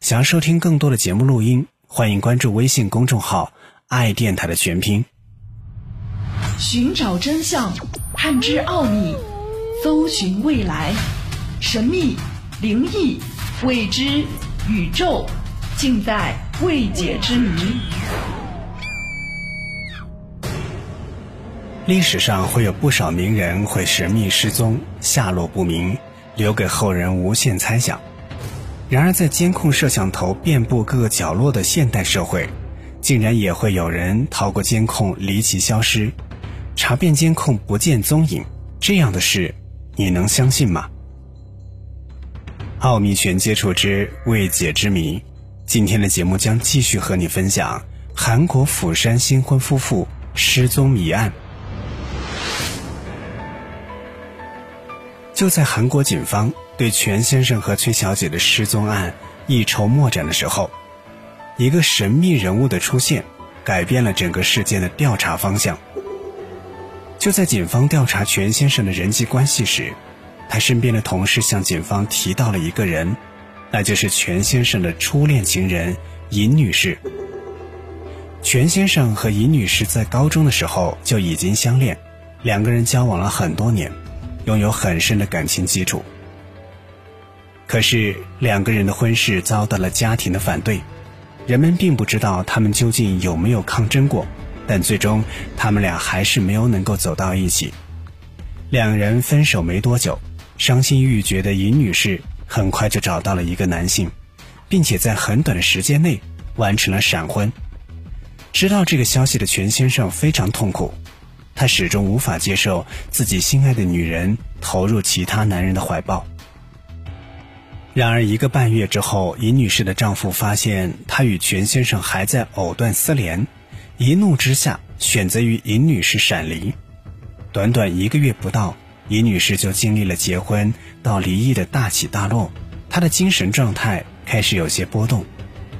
想要收听更多的节目录音，欢迎关注微信公众号“爱电台”的全拼。寻找真相，探知奥秘，搜寻未来，神秘、灵异、未知、宇宙，尽在未解之谜。历史上会有不少名人会神秘失踪，下落不明，留给后人无限猜想。然而，在监控摄像头遍布各个角落的现代社会，竟然也会有人逃过监控离奇消失，查遍监控不见踪影。这样的事，你能相信吗？奥秘全接触之未解之谜，今天的节目将继续和你分享韩国釜山新婚夫妇失踪谜案。就在韩国警方对全先生和崔小姐的失踪案一筹莫展的时候，一个神秘人物的出现，改变了整个事件的调查方向。就在警方调查全先生的人际关系时，他身边的同事向警方提到了一个人，那就是全先生的初恋情人尹女士。全先生和尹女士在高中的时候就已经相恋，两个人交往了很多年。拥有很深的感情基础，可是两个人的婚事遭到了家庭的反对，人们并不知道他们究竟有没有抗争过，但最终他们俩还是没有能够走到一起。两人分手没多久，伤心欲绝的尹女士很快就找到了一个男性，并且在很短的时间内完成了闪婚。知道这个消息的全先生非常痛苦。他始终无法接受自己心爱的女人投入其他男人的怀抱。然而，一个半月之后，尹女士的丈夫发现她与全先生还在藕断丝连，一怒之下选择与尹女士闪离。短短一个月不到，尹女士就经历了结婚到离异的大起大落，她的精神状态开始有些波动。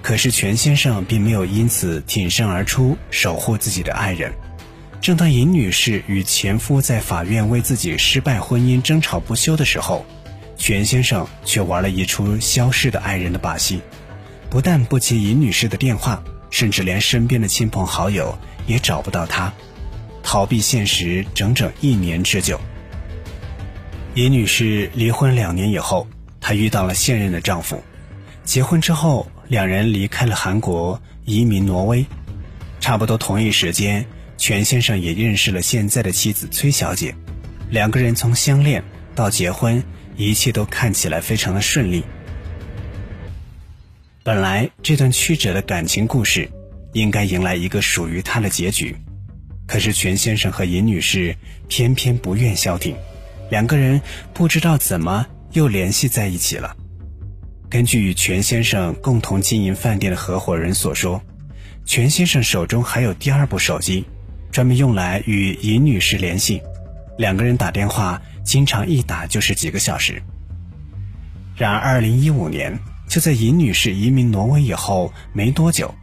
可是，全先生并没有因此挺身而出，守护自己的爱人。正当尹女士与前夫在法院为自己失败婚姻争吵不休的时候，全先生却玩了一出消失的爱人的把戏，不但不接尹女士的电话，甚至连身边的亲朋好友也找不到她，逃避现实整整一年之久。尹女士离婚两年以后，她遇到了现任的丈夫，结婚之后，两人离开了韩国，移民挪威，差不多同一时间。全先生也认识了现在的妻子崔小姐，两个人从相恋到结婚，一切都看起来非常的顺利。本来这段曲折的感情故事，应该迎来一个属于他的结局，可是全先生和尹女士偏偏不愿消停，两个人不知道怎么又联系在一起了。根据全先生共同经营饭店的合伙人所说，全先生手中还有第二部手机。专门用来与尹女士联系，两个人打电话经常一打就是几个小时。然而，二零一五年，就在尹女士移民挪威以后没多久，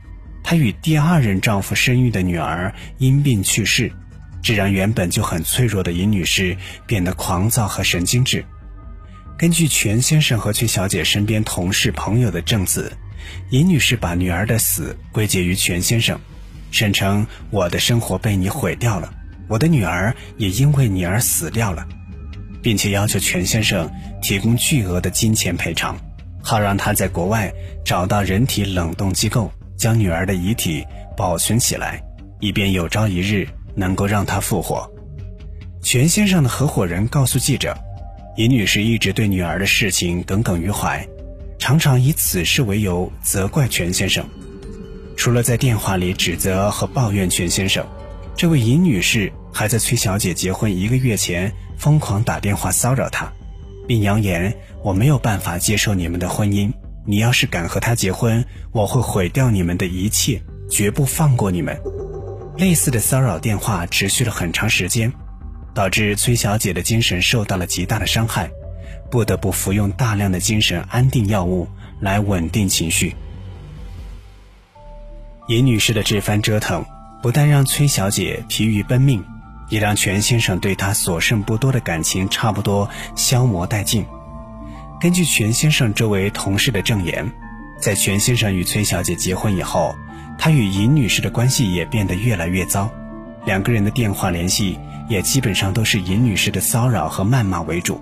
她与第二任丈夫生育的女儿因病去世，这让原本就很脆弱的尹女士变得狂躁和神经质。根据全先生和崔小姐身边同事朋友的证词，尹女士把女儿的死归结于全先生。声称我的生活被你毁掉了，我的女儿也因为你而死掉了，并且要求全先生提供巨额的金钱赔偿，好让他在国外找到人体冷冻机构，将女儿的遗体保存起来，以便有朝一日能够让她复活。全先生的合伙人告诉记者，尹女士一直对女儿的事情耿耿于怀，常常以此事为由责怪全先生。除了在电话里指责和抱怨全先生，这位尹女士还在崔小姐结婚一个月前疯狂打电话骚扰她，并扬言我没有办法接受你们的婚姻，你要是敢和他结婚，我会毁掉你们的一切，绝不放过你们。类似的骚扰电话持续了很长时间，导致崔小姐的精神受到了极大的伤害，不得不服用大量的精神安定药物来稳定情绪。尹女士的这番折腾，不但让崔小姐疲于奔命，也让全先生对她所剩不多的感情差不多消磨殆尽。根据全先生周围同事的证言，在全先生与崔小姐结婚以后，他与尹女士的关系也变得越来越糟，两个人的电话联系也基本上都是尹女士的骚扰和谩骂为主。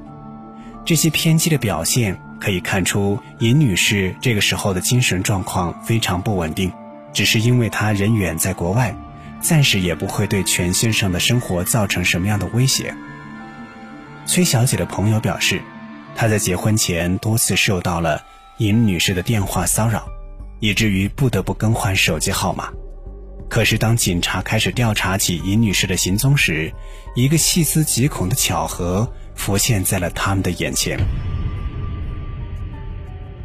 这些偏激的表现可以看出，尹女士这个时候的精神状况非常不稳定，只是因为她人远在国外，暂时也不会对全先生的生活造成什么样的威胁。崔小姐的朋友表示，她在结婚前多次受到了尹女士的电话骚扰，以至于不得不更换手机号码。可是，当警察开始调查起尹女士的行踪时，一个细思极恐的巧合浮现在了他们的眼前。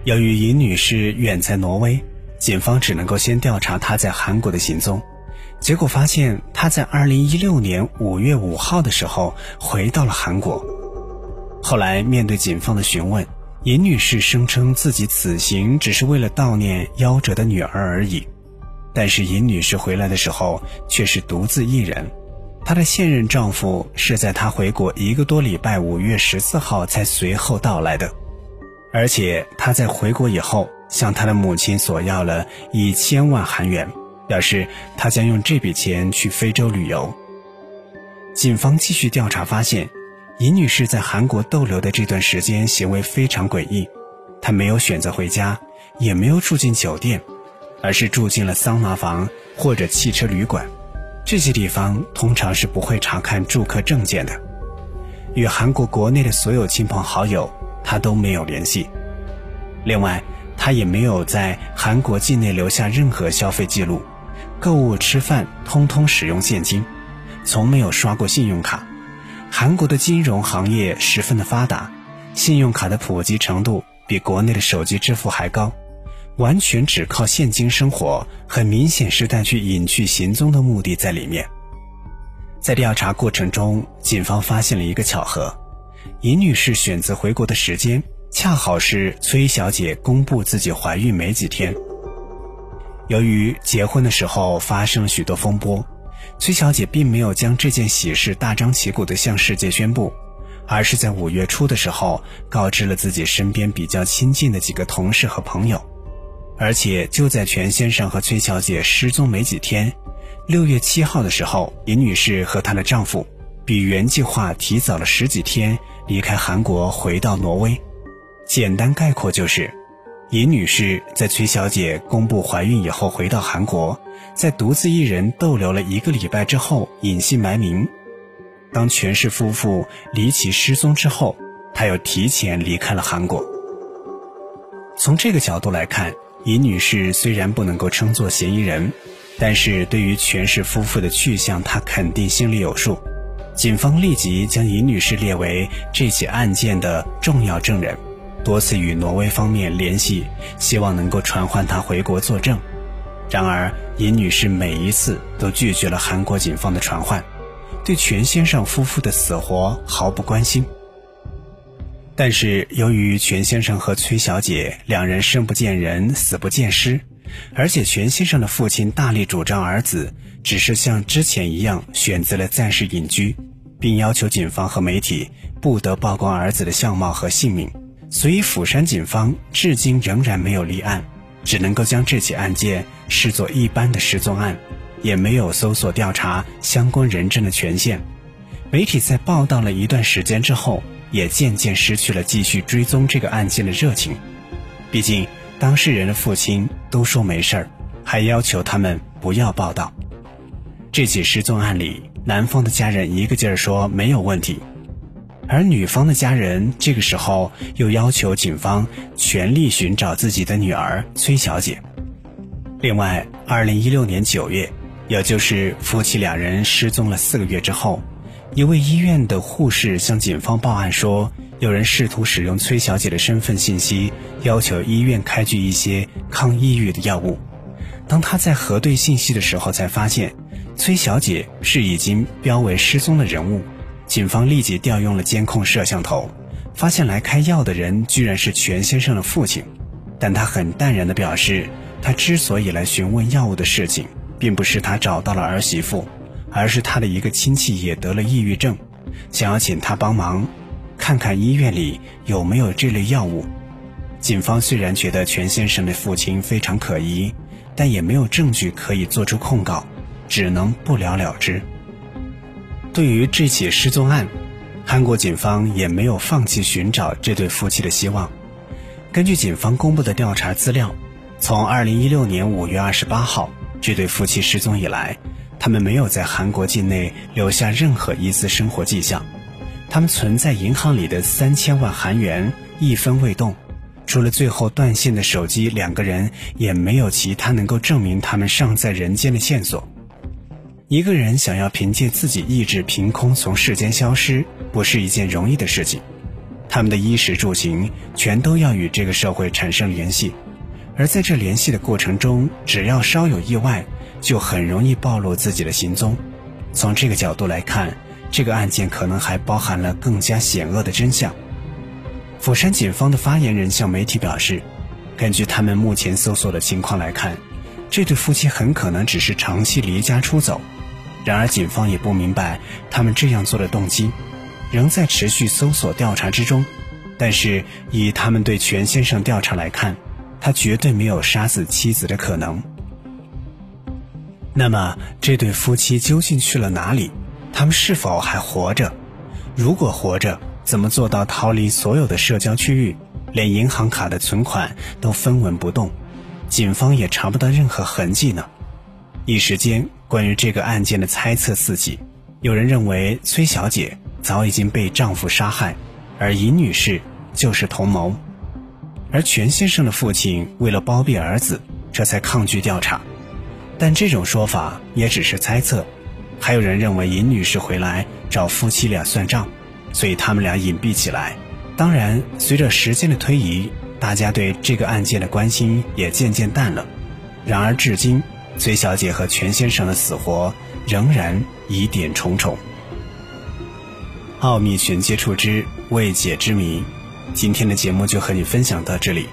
由于尹女士远在挪威，警方只能够先调查她在韩国的行踪。结果发现，她在2016年5月5号的时候回到了韩国。后来面对警方的询问，尹女士声称自己此行只是为了悼念夭折的女儿而已。但是尹女士回来的时候却是独自一人，她的现任丈夫是在她回国一个多礼拜，五月十四号才随后到来的，而且她在回国以后向她的母亲索要了一千万韩元，表示他将用这笔钱去非洲旅游。警方继续调查发现，尹女士在韩国逗留的这段时间行为非常诡异，她没有选择回家，也没有住进酒店。而是住进了桑拿房或者汽车旅馆，这些地方通常是不会查看住客证件的。与韩国国内的所有亲朋好友，他都没有联系。另外，他也没有在韩国境内留下任何消费记录，购物、吃饭通通使用现金，从没有刷过信用卡。韩国的金融行业十分的发达，信用卡的普及程度比国内的手机支付还高。完全只靠现金生活，很明显是带去隐去行踪的目的在里面。在调查过程中，警方发现了一个巧合：尹女士选择回国的时间，恰好是崔小姐公布自己怀孕没几天。由于结婚的时候发生了许多风波，崔小姐并没有将这件喜事大张旗鼓地向世界宣布，而是在五月初的时候告知了自己身边比较亲近的几个同事和朋友。而且就在全先生和崔小姐失踪没几天，六月七号的时候，尹女士和她的丈夫比原计划提早了十几天离开韩国，回到挪威。简单概括就是，尹女士在崔小姐公布怀孕以后回到韩国，在独自一人逗留了一个礼拜之后隐姓埋名。当全氏夫妇离奇失踪之后，她又提前离开了韩国。从这个角度来看。尹女士虽然不能够称作嫌疑人，但是对于全氏夫妇的去向，她肯定心里有数。警方立即将尹女士列为这起案件的重要证人，多次与挪威方面联系，希望能够传唤他回国作证。然而，尹女士每一次都拒绝了韩国警方的传唤，对全先生夫妇的死活毫不关心。但是，由于全先生和崔小姐两人生不见人，死不见尸，而且全先生的父亲大力主张儿子只是像之前一样选择了暂时隐居，并要求警方和媒体不得曝光儿子的相貌和姓名，所以釜山警方至今仍然没有立案，只能够将这起案件视作一般的失踪案，也没有搜索调查相关人证的权限。媒体在报道了一段时间之后。也渐渐失去了继续追踪这个案件的热情，毕竟当事人的父亲都说没事儿，还要求他们不要报道。这起失踪案里，男方的家人一个劲儿说没有问题，而女方的家人这个时候又要求警方全力寻找自己的女儿崔小姐。另外，二零一六年九月，也就是夫妻两人失踪了四个月之后。一位医院的护士向警方报案说，有人试图使用崔小姐的身份信息，要求医院开具一些抗抑郁的药物。当他在核对信息的时候，才发现崔小姐是已经标为失踪的人物。警方立即调用了监控摄像头，发现来开药的人居然是全先生的父亲。但他很淡然地表示，他之所以来询问药物的事情，并不是他找到了儿媳妇。而是他的一个亲戚也得了抑郁症，想要请他帮忙，看看医院里有没有这类药物。警方虽然觉得全先生的父亲非常可疑，但也没有证据可以做出控告，只能不了了之。对于这起失踪案，韩国警方也没有放弃寻找这对夫妻的希望。根据警方公布的调查资料，从2016年5月28号这对夫妻失踪以来，他们没有在韩国境内留下任何一丝生活迹象。他们存在银行里的三千万韩元一分未动，除了最后断线的手机，两个人也没有其他能够证明他们尚在人间的线索。一个人想要凭借自己意志凭空从世间消失，不是一件容易的事情。他们的衣食住行全都要与这个社会产生联系，而在这联系的过程中，只要稍有意外，就很容易暴露自己的行踪。从这个角度来看。这个案件可能还包含了更加险恶的真相。釜山警方的发言人向媒体表示，根据他们目前搜索的情况来看，这对夫妻很可能只是长期离家出走。然而，警方也不明白他们这样做的动机，仍在持续搜索调查之中。但是，以他们对全先生调查来看，他绝对没有杀死妻子的可能。那么，这对夫妻究竟去了哪里？他们是否还活着？如果活着，怎么做到逃离所有的社交区域，连银行卡的存款都分文不动？警方也查不到任何痕迹呢？一时间，关于这个案件的猜测四起。有人认为崔小姐早已经被丈夫杀害，而尹女士就是同谋，而全先生的父亲为了包庇儿子，这才抗拒调查。但这种说法也只是猜测。还有人认为尹女士回来找夫妻俩算账，所以他们俩隐蔽起来。当然，随着时间的推移，大家对这个案件的关心也渐渐淡了。然而，至今崔小姐和全先生的死活仍然疑点重重。奥秘全接触之未解之谜，今天的节目就和你分享到这里。